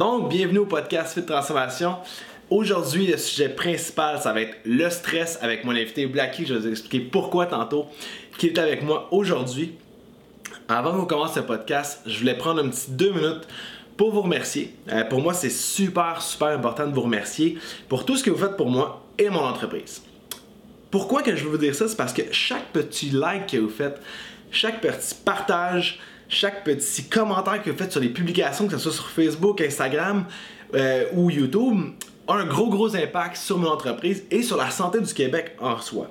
Donc, bienvenue au podcast Fit Transformation. Aujourd'hui, le sujet principal, ça va être le stress avec mon invité Blacky. Je vais vous expliquer pourquoi tantôt qui est avec moi aujourd'hui. Avant qu'on commence ce podcast, je voulais prendre un petit deux minutes pour vous remercier. Euh, pour moi, c'est super, super important de vous remercier pour tout ce que vous faites pour moi et mon entreprise. Pourquoi que je veux vous dire ça? C'est parce que chaque petit like que vous faites, chaque petit partage, chaque petit commentaire que vous faites sur les publications, que ce soit sur Facebook, Instagram euh, ou YouTube, a un gros gros impact sur mon entreprise et sur la santé du Québec en soi.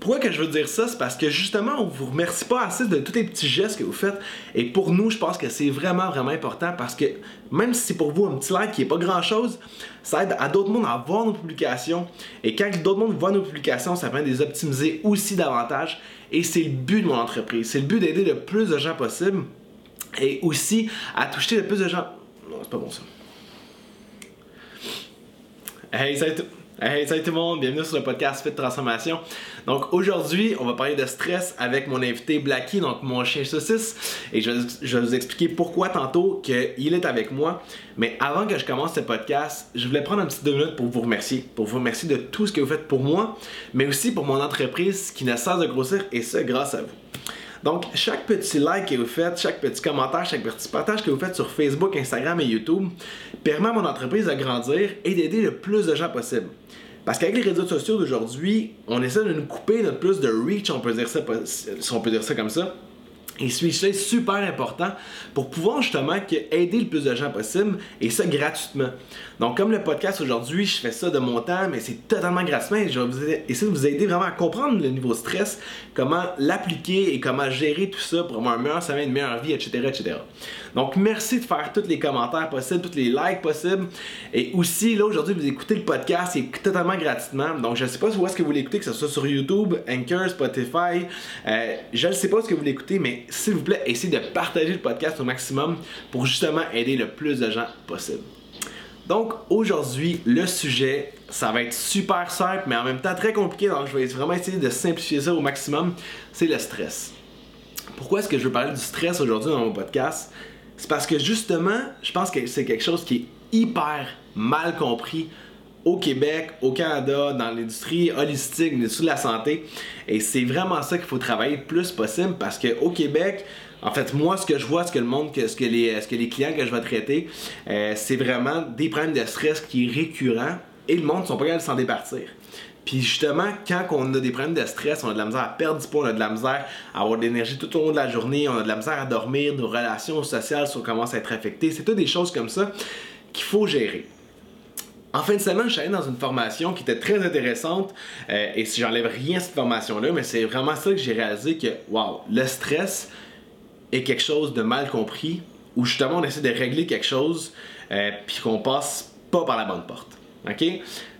Pourquoi que je veux dire ça? C'est parce que justement, on vous remercie pas assez de tous les petits gestes que vous faites. Et pour nous, je pense que c'est vraiment, vraiment important parce que même si c'est pour vous un petit like qui est pas grand chose, ça aide à d'autres mondes à voir nos publications. Et quand d'autres mondes voient nos publications, ça permet de les optimiser aussi davantage. Et c'est le but de mon entreprise. C'est le but d'aider le plus de gens possible. Et aussi à toucher le plus de gens. Non, c'est pas bon ça. Hey, salut tout. Hey, salut tout le monde, bienvenue sur le podcast Fit Transformation. Donc aujourd'hui, on va parler de stress avec mon invité Blacky, donc mon chien saucisse, et je vais, vous expliquer pourquoi tantôt qu'il est avec moi. Mais avant que je commence ce podcast, je voulais prendre un petit deux minutes pour vous remercier, pour vous remercier de tout ce que vous faites pour moi, mais aussi pour mon entreprise qui ne cesse de grossir, et ce grâce à vous. Donc, chaque petit like que vous faites, chaque petit commentaire, chaque petit partage que vous faites sur Facebook, Instagram et YouTube permet à mon entreprise de grandir et d'aider le plus de gens possible. Parce qu'avec les réseaux sociaux d'aujourd'hui, on essaie de nous couper notre plus de reach, on peut dire ça, si on peut dire ça comme ça. Et celui-ci est super important pour pouvoir justement aider le plus de gens possible et ça gratuitement. Donc comme le podcast aujourd'hui, je fais ça de mon temps, mais c'est totalement gratuitement et je vais essayer de vous aider vraiment à comprendre le niveau stress, comment l'appliquer et comment gérer tout ça pour avoir un meilleur sommeil, une meilleure vie, etc., etc. Donc merci de faire tous les commentaires possibles, tous les likes possibles. Et aussi, là aujourd'hui, vous écoutez le podcast, c'est totalement gratuitement. Donc je ne sais pas où est-ce que vous l'écoutez, que ce soit sur YouTube, Anchor, Spotify. Euh, je ne sais pas ce que vous l'écoutez, mais s'il vous plaît, essayez de partager le podcast au maximum pour justement aider le plus de gens possible. Donc aujourd'hui, le sujet, ça va être super simple, mais en même temps très compliqué, donc je vais vraiment essayer de simplifier ça au maximum, c'est le stress. Pourquoi est-ce que je veux parler du stress aujourd'hui dans mon podcast? C'est parce que justement, je pense que c'est quelque chose qui est hyper mal compris au Québec, au Canada, dans l'industrie holistique, l'industrie de la santé. Et c'est vraiment ça qu'il faut travailler le plus possible parce qu'au Québec, en fait, moi, ce que je vois, ce que le monde, ce que les, ce que les clients que je vais traiter, euh, c'est vraiment des problèmes de stress qui est récurrent et le monde ne sont pas capables de s'en départir. Puis justement, quand on a des problèmes de stress, on a de la misère à perdre du poids, on a de la misère à avoir de l'énergie tout au long de la journée, on a de la misère à dormir, nos relations sociales sont, commencent à être affectées. C'est toutes des choses comme ça qu'il faut gérer. En fin de semaine, je suis allé dans une formation qui était très intéressante. Euh, et si j'enlève rien à cette formation-là, mais c'est vraiment ça que j'ai réalisé que, wow, le stress est quelque chose de mal compris, où justement on essaie de régler quelque chose, euh, puis qu'on passe pas par la bonne porte. OK?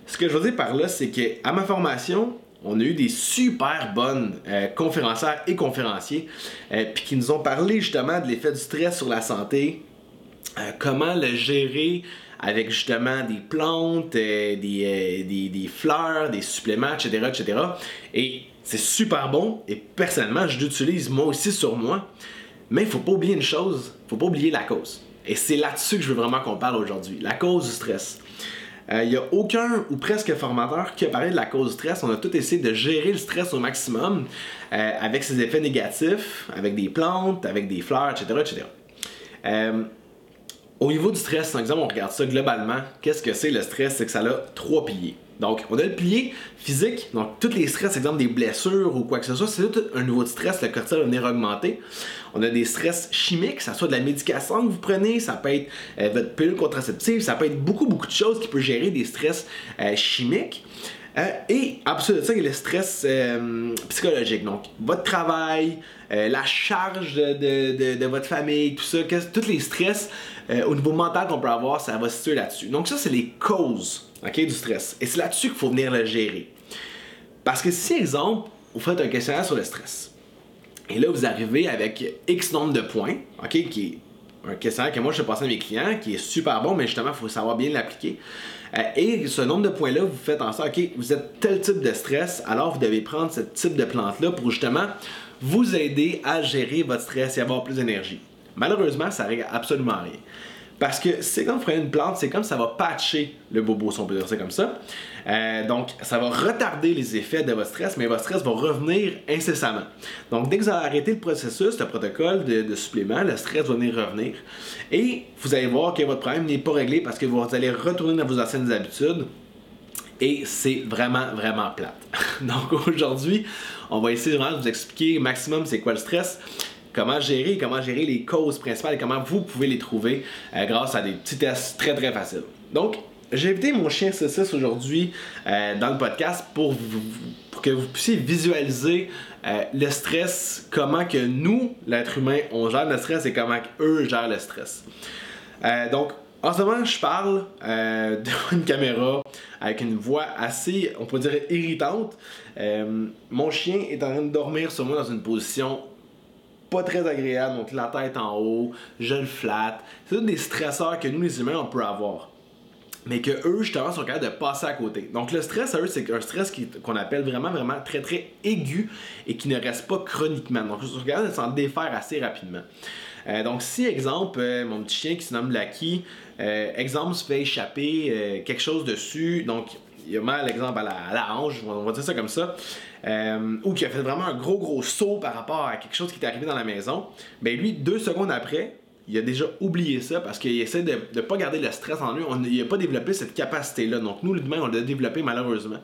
Ce que je veux dire par là, c'est que à ma formation, on a eu des super bonnes euh, conférencières et conférenciers, qui nous ont parlé justement de l'effet du stress sur la santé, comment le gérer avec justement des plantes, euh, euh, des, des, fleurs, des suppléments, etc. etc. Et c'est super bon et personnellement, je l'utilise moi aussi sur moi. Mais il faut pas oublier une chose, il faut pas oublier la cause. Et c'est là-dessus que je veux vraiment qu'on parle aujourd'hui, la cause du stress. Il euh, n'y a aucun ou presque formateur qui a parlé de la cause du stress. On a tout essayé de gérer le stress au maximum avec ses effets négatifs, avec des plantes, avec des fleurs, etc. etc. Au niveau du stress, par exemple, on regarde ça globalement. Qu'est-ce que c'est le stress? C'est que ça a trois piliers. Donc, on a le pilier physique, donc tous les stress, exemple des blessures ou quoi que ce soit, c'est tout un niveau de stress, le cortisol va venir augmenter. On a des stress chimiques, ça soit de la médication que vous prenez, ça peut être euh, votre pilule contraceptive, ça peut être beaucoup, beaucoup de choses qui peuvent gérer des stress euh, chimiques. Euh, et absolument ça, il y a le stress psychologique. Donc, votre travail, la charge de, de, votre famille, tout ça, tous les stress euh, au niveau mental qu'on peut avoir, ça va se situer là-dessus. Donc ça, c'est les causes du stress. Et c'est là-dessus qu'il faut venir le gérer. Parce que si, exemple, vous faites un questionnaire sur le stress, et là, vous arrivez avec X nombre de points, ok, qui est un questionnaire que moi je passe à mes clients, qui est super bon, mais justement, il faut savoir bien l'appliquer. Euh, et ce nombre de points-là, vous faites en sorte, ok, vous êtes tel type de stress, alors vous devez prendre ce type de plante-là pour justement vous aider à gérer votre stress et avoir plus d'énergie. Malheureusement, ça règle absolument rien. Parce que c'est comme prenez une plante, c'est comme ça va patcher le bobo, si on peut dire ça comme ça. Euh, donc, ça va retarder les effets de votre stress, mais votre stress va revenir incessamment. Donc, dès que vous allez arrêter le processus, le protocole de, supplément, le stress va venir revenir. Et vous allez voir que votre problème n'est pas réglé parce que vous allez retourner dans vos anciennes habitudes. Et c'est vraiment, vraiment plate. Donc aujourd'hui, on va essayer vraiment de vous expliquer maximum c'est quoi le stress comment gérer, comment gérer les causes principales et comment vous pouvez les trouver euh, grâce à des petits tests très très faciles. Donc, j'ai invité mon chien Saucisse aujourd'hui euh, dans le podcast pour, que vous puissiez visualiser euh, le stress, comment que nous, l'être humain, on gère le stress et comment eux gèrent le stress. donc, en ce moment, je parle devant une caméra avec une voix assez, on peut dire, irritante. mon chien est en train de dormir sur moi dans une position très agréable, donc la tête en haut, je le flatte. C'est des stresseurs que nous, les humains, on peut avoir. Mais que eux, justement, sont capables de passer à côté. Donc, le stress, à eux, c'est un stress qu'on appelle vraiment, vraiment très, très aigu et qui ne reste pas chroniquement. Donc, je regarde de s'en défaire assez rapidement. Euh, donc, si, exemple, euh, mon petit chien qui se nomme Lucky, euh, exemple, se fait échapper quelque chose dessus, donc il a mal, exemple, à la hanche, on va dire ça comme ça, euh, ou qui a fait vraiment un gros gros saut par rapport à quelque chose qui est arrivé dans la maison, ben lui, deux secondes après, il a déjà oublié ça parce qu'il essaie de ne pas garder le stress en lui. Il n'a pas développé cette capacité-là. Donc nous, l'humain, on l'a développé malheureusement.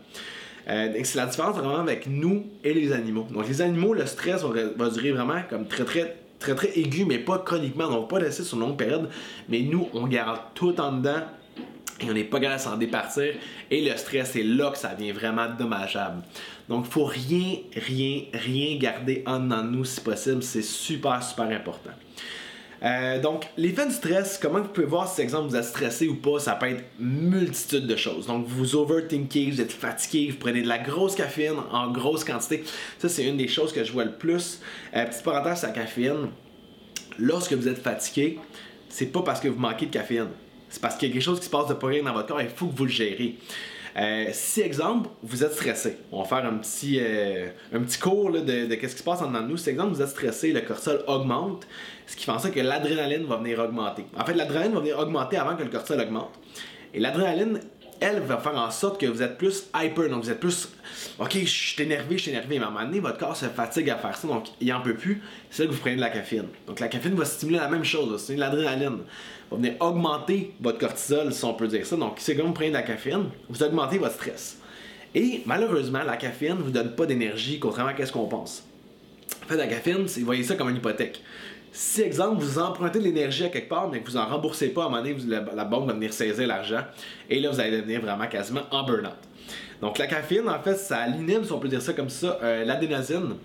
Euh, c'est la différence vraiment avec nous et les animaux. Donc les animaux, le stress va, durer vraiment comme très très très très aigu, mais pas chroniquement. On va pas laisser sur une longue période. Mais nous, on garde tout en dedans et on n'est pas capable de s'en départir. Et le stress, c'est là que ça devient vraiment dommageable. Donc, faut rien, rien, rien garder en nous si possible. C'est super, super important. Euh, donc, l'effet du stress, comment vous pouvez voir si, exemple, vous êtes stressé ou pas, ça peut être multitude de choses. Donc, vous overthinkez, vous êtes fatigué, vous prenez de la grosse caféine en grosse quantité. Ça, c'est une des choses que je vois le plus. Euh, petite parenthèse, la caféine. Lorsque vous êtes fatigué, c'est pas parce que vous manquez de caféine c'est parce qu'il y a quelque chose qui se passe de pas rien dans votre corps et il faut que vous le gérez. Euh, si, exemple, vous êtes stressé, on va faire un petit, euh, un petit cours de, de ce qui se passe en dedans de nous. Si, exemple, vous êtes stressé, le cortisol augmente, ce qui fait en sorte que l'adrénaline va venir augmenter. En fait, l'adrénaline va venir augmenter avant que le cortisol augmente. Et l'adrénaline, elle va faire en sorte que vous êtes plus hyper, donc vous êtes plus OK, je suis énervé, je suis énervé, mais à un moment donné, votre corps se fatigue à faire ça, donc il en peut plus, c'est là que vous prenez de la caféine. Donc la caféine va stimuler la même chose, c'est l'adrénaline. Va venir augmenter votre cortisol, si on peut dire ça. Donc c'est comme vous prenez de la caféine, vous augmentez votre stress. Et malheureusement, la caféine ne vous donne pas d'énergie, contrairement à ce qu'on pense. En fait, la caféine, vous voyez ça comme une hypothèque. Si, exemple, vous empruntez de l'énergie à quelque part, mais que vous en remboursez pas, à un moment donné, la, banque va venir saisir l'argent. Et là, vous allez devenir vraiment quasiment en burn-out. Donc, la caféine, en fait, ça inhibe, si on peut dire ça comme ça, euh, l'adénosine.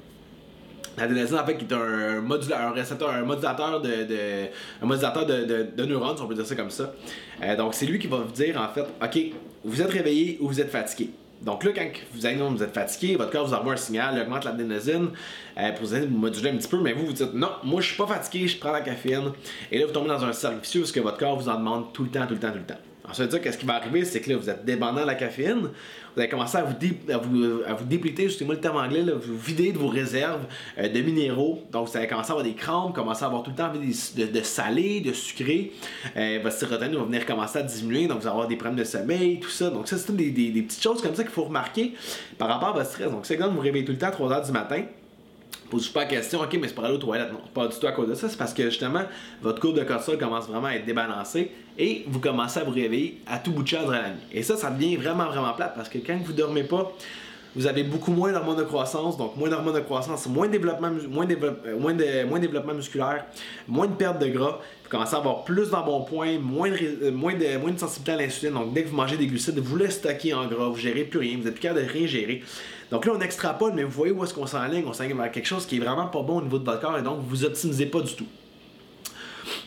L'adénosine, en fait, qui est un, modulateur, récepteur, un modulateur de, un modulateur de, neurones, si on peut dire ça comme ça. Euh, donc, c'est lui qui va vous dire, en fait, OK, vous êtes réveillé ou vous êtes fatigué. Donc là, quand vous, allez, vous êtes fatigué, votre corps vous envoie un signal, il augmente l'adénosine euh, pour vous moduler un petit peu, mais vous vous dites non, moi je suis pas fatigué, je prends la caféine. Et là, vous tombez dans un cercle vicieux parce que votre corps vous en demande tout le temps, tout le temps, tout le temps. Ensuite, ça, qu'est-ce qui va arriver, c'est que là, vous êtes dépendant de la caféine, vous allez commencer à vous, à vous, à vous dépliter, excusez-moi le terme anglais, vous vider de vos réserves euh, de minéraux. Donc, vous allez commencer à avoir des crampes, commencer à avoir tout le temps envie de, de, salé, de sucré. Euh, votre sérotonine va venir commencer à diminuer, donc vous allez avoir des problèmes de sommeil, tout ça. Donc, ça, c'est des, des, des, petites choses comme ça qu'il faut remarquer par rapport à votre stress. Donc, c'est quand vous vous réveillez tout le temps à 3 h du matin, pose pas la question, ok, mais c'est pour aller aux toilettes. Non, pas du tout à cause de ça. C'est parce que justement, votre courbe de cortisol commence vraiment à être débalancée et vous commencez à vous réveiller à tout bout de champ la nuit. Et ça, ça devient vraiment, vraiment plate parce que quand vous dormez pas, vous avez beaucoup moins d'hormones de croissance, donc moins d'hormones de croissance, moins de développement, moins, euh, moins, de, moins développement musculaire, moins de perte de gras. Vous commencez à avoir plus d'embonpoint, moins de, euh, moins, de, moins de sensibilité à l'insuline. Donc dès que vous mangez des glucides, vous les stockez en gras, vous gérez plus rien, vous êtes plus capable de rien gérer. Donc là, on extrapole, mais vous voyez où est-ce qu'on s'enligne. On s'enligne vers quelque chose qui est vraiment pas bon au niveau de votre corps et donc vous optimisez pas du tout.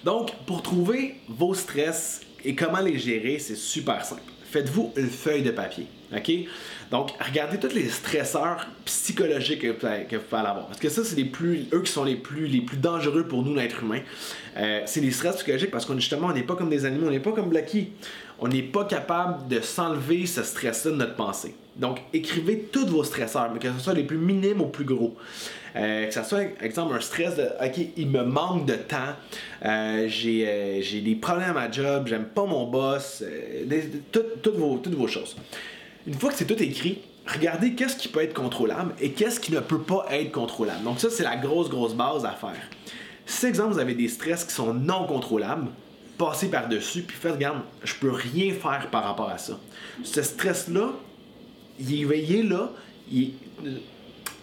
Donc, pour trouver vos stress et comment les gérer, c'est super simple. faites-vous une feuille de papier. OK? Donc, regardez tous les stresseurs psychologiques que que vous avoir. Parce que ça, c'est les plus, eux qui sont les plus, dangereux pour nous, l'être humain. Euh, c'est les stress psychologiques parce qu'on justement, on n'est pas comme des animaux, on n'est pas comme Blacky. On n'est pas capable de s'enlever ce stress-là de notre pensée. Donc, écrivez tous vos stresseurs, que ce soit les plus minimes ou plus gros. Euh, que ce soit, exemple, un stress de OK, il me manque de temps, euh, j'ai des problèmes à job, j'aime pas mon boss, toutes vos choses. Une fois que c'est tout écrit, regardez qu'est-ce qui peut être contrôlable et qu'est-ce qui ne peut pas être contrôlable. Donc ça, c'est la grosse, grosse base à faire. Si, exemple, vous avez des stress qui sont non contrôlables, passez par-dessus, puis faites, regarde, je peux rien faire par rapport à ça. Ce stress-là, il est, là, il,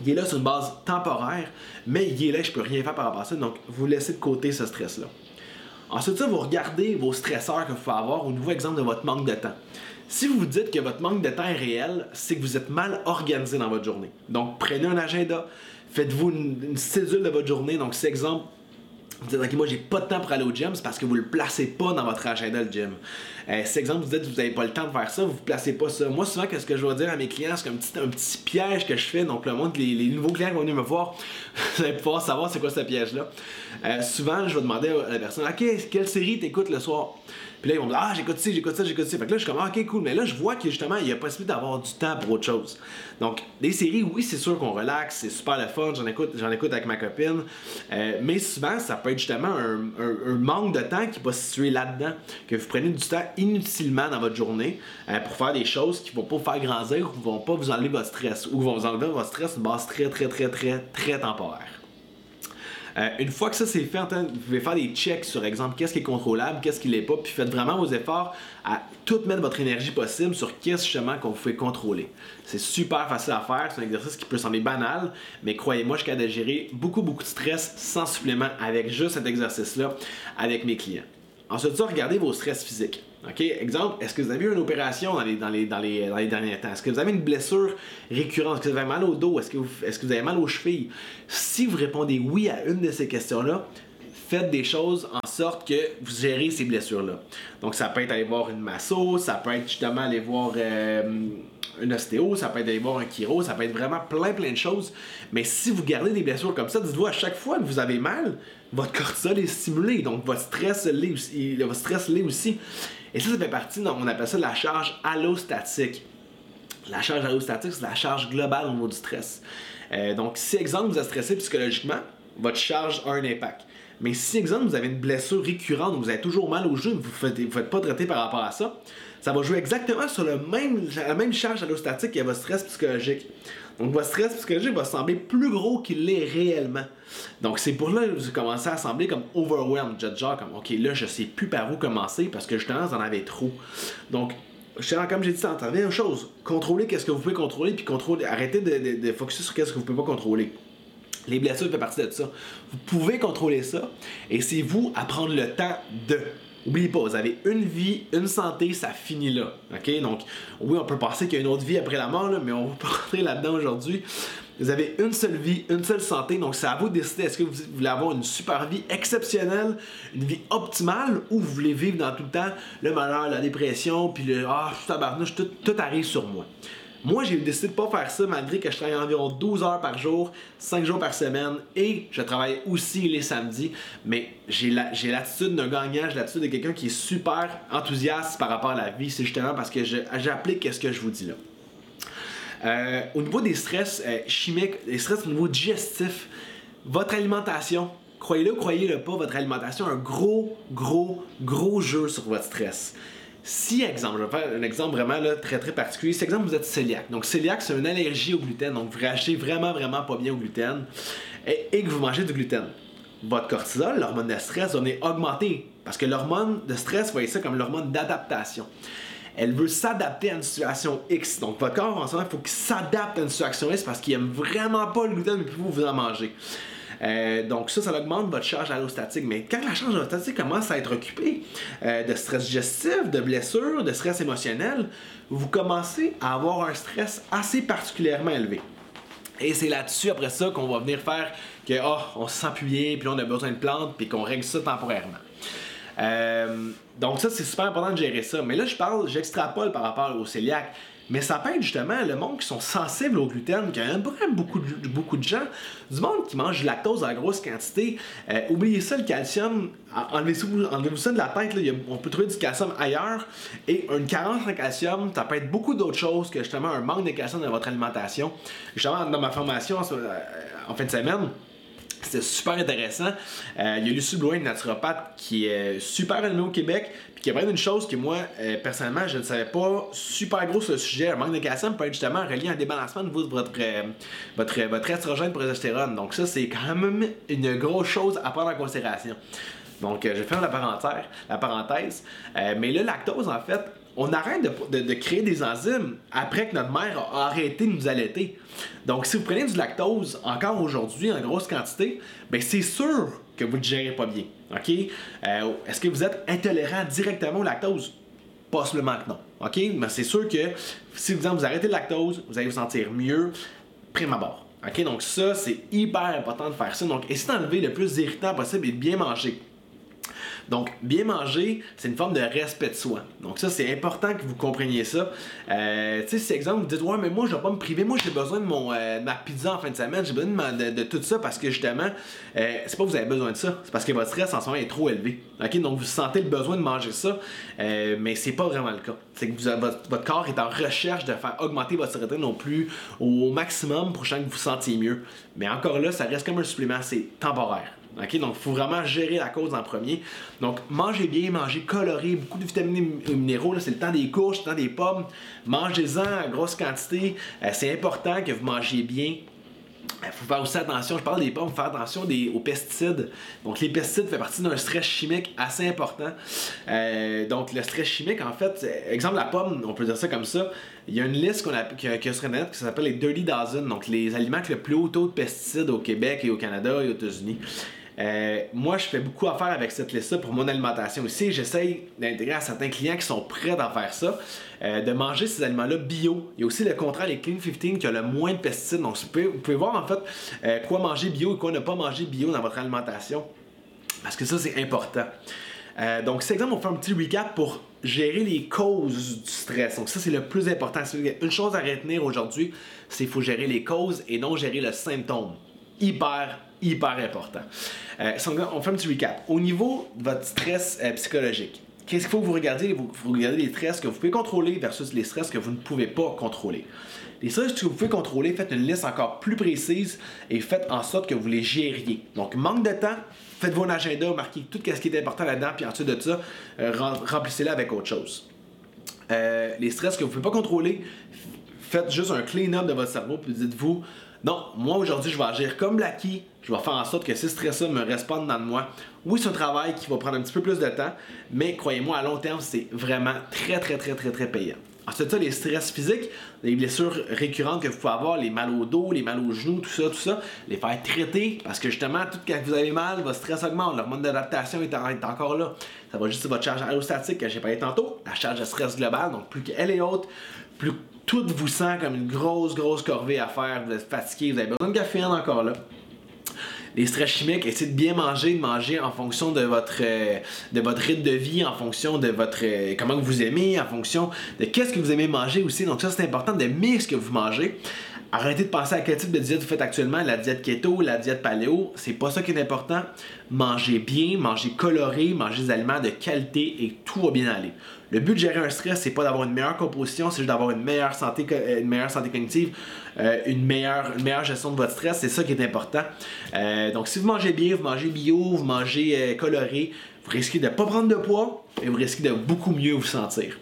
est là sur une base temporaire, mais il est là, je peux rien faire par rapport à ça. Donc, vous laissez de côté ce stress-là. Ensuite, ça, vous regardez vos stresseurs que vous pouvez avoir au nouveau exemple de votre manque de temps. Si vous vous dites que votre manque de temps est réel, c'est que vous êtes mal organisé dans votre journée. Donc, prenez un agenda, faites-vous une, cédule de votre journée. Donc, c'est exemple, vous dites, OK, moi, j'ai pas de temps pour aller au gym, c'est parce que vous le placez pas dans votre agenda, le gym. Euh, c'est exemple, vous dites, vous n'avez pas le temps de faire ça, vous ne placez pas ça. Moi, souvent, qu'est-ce que je vais dire à mes clients, c'est un petit, un petit piège que je fais. Donc, le monde, les, les nouveaux clients qui vont venir me voir, vous allez pouvoir savoir c'est quoi ce piège-là. Euh, souvent, je vais demander à la personne, OK, quelle série t'écoutes le soir? Puis là, ils vont me dire, ah, j'écoute ça, j'écoute ça, j'écoute ça. Fait que là, je suis comme, ah, ok, cool. Mais là, je vois que justement, il y a possibilité d'avoir du temps pour autre chose. Donc, des séries, oui, c'est sûr qu'on relaxe, c'est super le fun, j'en écoute, j'en écoute avec ma copine. Euh, mais souvent, ça peut être justement un, manque de temps qui va se situer là-dedans. Que vous prenez du temps inutilement dans votre journée euh, pour faire des choses qui vont pas vous faire grandir ou vont pas vous enlever votre stress ou vont vous enlever votre stress une base très, très, très, très, très temporaire. Euh, une fois que ça c'est fait, vous pouvez faire des checks sur exemple qu'est-ce qui est contrôlable, qu'est-ce qui l'est pas, puis faites vraiment vos efforts à tout mettre votre énergie possible sur qu'est-ce justement qu'on fait contrôler. C'est super facile à faire, c'est un exercice qui peut sembler banal, mais croyez-moi, je suis capable de gérer beaucoup beaucoup de stress sans supplément avec juste cet exercice-là avec mes clients. Ensuite, regardez vos stress physiques. OK? Exemple, est-ce que vous avez eu une opération dans les, dans les, dans les, dans les derniers temps? Est-ce que vous avez une blessure récurrente? Est-ce que vous avez mal au dos? Est-ce que, vous, est-ce que vous avez mal aux chevilles? Si vous répondez oui à une de ces questions-là, faites des choses en sorte que vous gérez ces blessures-là. Donc, ça peut être aller voir une masso, ça peut être justement aller voir euh, un ostéo, ça peut être aller voir un chiro, ça peut être vraiment plein plein de choses. Mais si vous gardez des blessures comme ça, dites-vous à chaque fois que vous avez mal, votre cortisol est stimulé, donc votre stress l'est aussi. Aussi. Et ça, ça fait partie, on appelle ça la charge allostatique. La charge allostatique, c'est la charge globale au niveau du stress. Euh, donc, si exemple vous êtes stressé psychologiquement, votre charge a un impact. Mais si, exemple, vous avez une blessure récurrente, vous avez toujours mal au genou, vous ne faites, pas traiter par rapport à ça, ça va jouer exactement sur le même, la même charge allostatique que votre stress psychologique. Donc, votre stress psychologique va sembler plus gros qu'il l'est réellement. Donc, c'est pour là que vous commencez à sembler comme overwhelmed, genre comme, ok, là, je sais plus par où commencer parce que justement, vous en avez trop. Donc, comme j'ai dit, c'est la même chose. Contrôlez qu'est-ce que vous pouvez contrôler, puis contrôler, arrêtez de, de, sur qu'est-ce que vous pouvez pas contrôler. Les blessures font partie de ça. Vous pouvez contrôler ça et c'est vous à prendre le temps de. N'oubliez pas, vous avez une vie, une santé, ça finit là. OK? Donc, oui, on peut penser qu'il y a une autre vie après la mort, mais on va pas rentrer là-dedans aujourd'hui. Vous avez une seule vie, une seule santé, donc c'est à vous de décider est-ce que vous voulez avoir une super vie exceptionnelle, une vie optimale, ou vous voulez vivre dans tout le temps le malheur, la dépression, puis le ah, tabarnouche, tout, tout arrive sur moi. Moi, j'ai décidé de pas faire ça malgré que je travaille environ 12 heures par jour, 5 jours par semaine et je travaille aussi les samedis. Mais j'ai l'attitude d'un gagnant, j'ai l'attitude de quelqu'un qui est super enthousiaste par rapport à la vie. C'est justement parce que j'applique ce que je vous dis là. Euh, au niveau des stress euh, chimiques, des stress au niveau digestif, votre alimentation, croyez-le ou croyez-le pas, votre alimentation a un gros, gros, gros jeu sur votre stress. Si, exemple, je vais faire un exemple vraiment très très particulier. Si, exemple, vous êtes cœliaque. Donc, cœliaque, c'est une allergie au gluten. Donc, vous réagissez vraiment, vraiment pas bien au gluten et, que vous mangez du gluten. Votre cortisol, l'hormone de stress, on est augmenté parce que l'hormone de stress, vous voyez ça comme l'hormone d'adaptation. Elle veut s'adapter à une situation X. Donc, votre corps, en ce moment, il faut qu'il s'adapte à une situation X parce qu'il aime vraiment pas le gluten, mais puis vous, vous en mangez. Euh, donc ça, ça augmente votre charge allostatique. Mais quand la charge allostatique commence à être occupée euh, de stress digestif, de blessures, de stress émotionnel, vous commencez à avoir un stress assez particulièrement élevé. Et c'est là-dessus, après ça, qu'on va venir faire que, oh, on se sent plus bien, puis on a besoin de plantes, puis qu'on règle ça temporairement. Euh, donc ça, c'est super important de gérer ça. Mais là, je parle, j'extrapole par rapport au cœliaque. Mais ça peut être justement le monde qui sont sensibles au gluten, qui a un beaucoup de, beaucoup de gens, du monde qui mange du lactose en grosse quantité. Euh, oubliez ça, le calcium, enlevez-vous ça de la tête, on peut trouver du calcium ailleurs. Et une carence en calcium, ça peut être beaucoup d'autres choses que justement un manque de calcium dans votre alimentation. Justement, dans ma formation euh, en fin de semaine, c'était super intéressant. Euh, il y a Lucie Blouin, une naturopathe, qui est super renommée au Québec, puis qui a parlé d'une chose que moi, euh, personnellement, je ne savais pas super gros sur le sujet. Un manque de calcium peut être justement relié à un débalancement de votre, euh, votre, votre estrogène progestérone. Donc ça, c'est quand même une grosse chose à prendre en considération. Donc, je ferme la parenthèse. La parenthèse. mais le lactose, en fait, on arrête de, créer des enzymes après que notre mère a arrêté de nous allaiter. Donc, si vous prenez du lactose encore aujourd'hui en grosse quantité, ben c'est sûr que vous ne gérez pas bien. OK? Euh, est-ce que vous êtes intolérant directement au lactose? Possiblement que non. Mais c'est sûr que si vous, vous arrêtez le lactose, vous allez vous sentir mieux, prime abord. OK? Donc, ça, c'est hyper important de faire ça. Donc, essayez d'enlever le plus d'irritant possible et de bien manger. Donc, bien manger, c'est une forme de respect de soi. Donc, ça, c'est important que vous compreniez ça. Euh, tu sais, si exemple, vous dites, ouais, mais moi, je vais pas me priver. Moi, j'ai besoin de mon, euh, ma pizza en fin de semaine. J'ai besoin de, tout ça parce que justement, euh, c'est pas que vous avez besoin de ça. C'est parce que votre stress en ce moment est trop élevé. OK? Donc, vous sentez le besoin de manger ça, mais c'est pas vraiment le cas. C'est que votre, corps est en recherche de faire augmenter votre sérotonine non plus au, maximum pour que vous sentiez mieux. Mais encore là, ça reste comme un supplément, c'est temporaire. Donc, il faut vraiment gérer la cause en premier. Donc, mangez bien, mangez coloré, beaucoup de vitamines et minéraux. C'est le temps des courges, le temps des pommes. Mangez-en en grosse quantité. Euh, c'est important que vous mangiez bien. Il faut faire aussi attention, je parle des pommes, faire attention aux pesticides. Donc, les pesticides font partie d'un stress chimique assez important. Euh, donc, le stress chimique, en fait, exemple, la pomme, on peut dire ça comme ça. Il y a une liste qu'on a, qui, a sur Internet qui s'appelle les Dirty Dozen, donc les aliments avec le plus haut taux de pesticides au Québec et au Canada et aux États-Unis. Euh, moi, je fais beaucoup affaire avec cette liste-là pour mon alimentation aussi. J'essaye d'intégrer à certains clients qui sont prêts à faire ça, euh, de manger ces aliments-là bio. Il y a aussi le contrat, les Clean 15 qui a le moins de pesticides. Donc, vous pouvez, voir en fait euh, quoi manger bio et quoi ne pas manger bio dans votre alimentation. Parce que ça, c'est important. Donc, c'est exemple, on fait un petit recap pour gérer les causes du stress. Donc, ça, c'est le plus important. Une chose à retenir aujourd'hui, c'est qu'il faut gérer les causes et non gérer le symptôme. Hyper hyper important. Euh, on fait un petit recap. Au niveau de votre stress euh, psychologique, qu'est-ce qu'il faut que vous regardiez? Vous, regardez les stress que vous pouvez contrôler versus les stress que vous ne pouvez pas contrôler. Les stress que vous pouvez contrôler, faites une liste encore plus précise et faites en sorte que vous les gériez. Donc, manque de temps, faites-vous un agenda, marquez tout ce qui est important là-dedans, puis ensuite de ça, euh, remplissez-le avec autre chose. les stress que vous ne pouvez pas contrôler, faites juste un clean-up de votre cerveau, puis dites-vous, non, moi aujourd'hui, je vais agir comme Blacky. Je vais faire en sorte que ce stress-là me reste pas dedans de moi. Oui, c'est un travail qui va prendre un petit peu plus de temps, mais croyez-moi, à long terme, c'est vraiment très, très, très, très, très payant. Ensuite, ça, les stress physiques, les blessures récurrentes que vous pouvez avoir, les mal au dos, les mal aux genoux, tout ça, tout ça, les faire traiter parce que justement, tout quand vous avez mal, votre stress augmente, l'hormone d'adaptation est, encore là. Ça va juste votre charge aérostatique que j'ai parlé tantôt, la charge de stress globale, donc plus qu'elle est haute, plus tout vous sent comme une grosse, grosse corvée à faire, vous êtes fatigué, vous avez besoin de caféine encore là. Les stress chimiques, essayez de bien manger, de manger en fonction de votre, euh, de votre rythme de vie, en fonction de votre euh, comment vous aimez, en fonction de qu'est-ce que vous aimez manger aussi. Donc ça, c'est important d'aimer ce que vous mangez. Arrêtez de penser à quel type de diète vous faites actuellement, la diète keto, la diète paléo, c'est pas ça qui est important. Mangez bien, mangez coloré, mangez des aliments de qualité et tout va bien aller. Le but de gérer un stress, c'est pas d'avoir une meilleure composition, c'est juste d'avoir une meilleure santé, euh, une meilleure santé cognitive, euh, une, meilleure, gestion de votre stress, c'est ça qui est important. Euh, donc si vous mangez bien, vous mangez bio, vous mangez coloré, vous risquez de pas prendre de poids et vous risquez de beaucoup mieux vous sentir.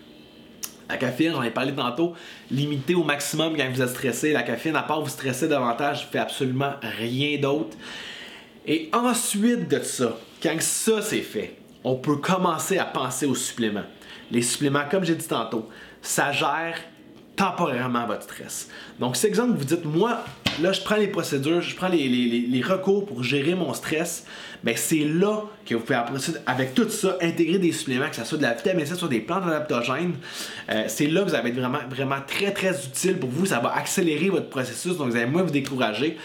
La caféine, j'en ai parlé tantôt, limitée au maximum quand vous êtes stressé. La caféine, à part vous stresser davantage, ne fait absolument rien d'autre. Et ensuite de ça, quand ça c'est fait, on peut commencer à penser aux suppléments. Les suppléments, comme j'ai dit tantôt, ça gère temporairement votre stress. Donc, c'est exemple, vous dites, moi, là, je prends les procédures, je prends les, recours pour gérer mon stress, ben c'est là que vous pouvez, avec tout ça, intégrer des suppléments, que ce soit de la vitamine C, soit des plantes adaptogènes. Euh, c'est là que vous allez être vraiment, vraiment très, très utile pour vous. Ça va accélérer votre processus, donc vous allez moins vous décourager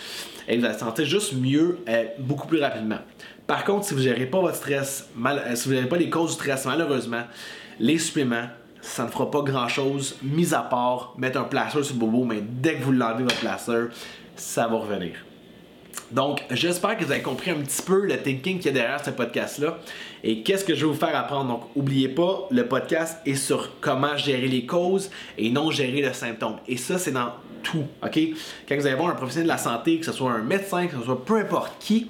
et vous allez sentir juste mieux, euh, beaucoup plus rapidement. Par contre, si vous gérez pas votre stress, mal, euh, si vous gérez pas les causes du stress, malheureusement, les suppléments, ça ne fera pas grand chose, mis à part mettre un placeur sur le bobo, mais dès que vous l'enlevez votre placeur, ça va revenir. Donc, j'espère que vous avez compris un petit peu le thinking qu'il y a derrière ce podcast-là. Et qu'est-ce que je vais vous faire apprendre? Donc, n'oubliez pas, le podcast est sur comment gérer les causes et non gérer le symptôme. Et ça, c'est dans tout, OK? Quand vous allez voir un professionnel de la santé, que ce soit un médecin, que ce soit peu importe qui,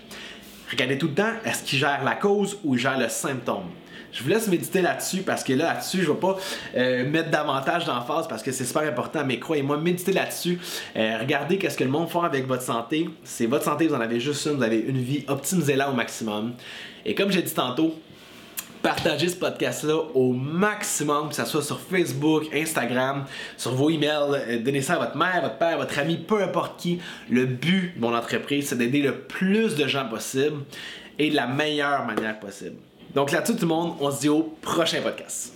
regardez tout le temps, est-ce qu'il gère la cause ou il gère le symptôme? Je vous laisse méditer là-dessus parce que là, là-dessus, je vais pas euh, mettre davantage d'emphase parce que c'est super important. Mais croyez-moi, méditez là-dessus. Euh, regardez qu'est-ce que le monde fait avec votre santé. C'est votre santé, vous en avez juste une, vous avez une vie, optimisez-la au maximum. Et comme j'ai dit tantôt, partagez ce podcast-là au maximum, que ce soit sur Facebook, Instagram, sur vos emails. Euh, donnez ça à votre mère, votre père, votre ami, peu importe qui. Le but de mon entreprise, c'est d'aider le plus de gens possible et de la meilleure manière possible. Donc là-dessus, tout le monde, on se dit au prochain podcast.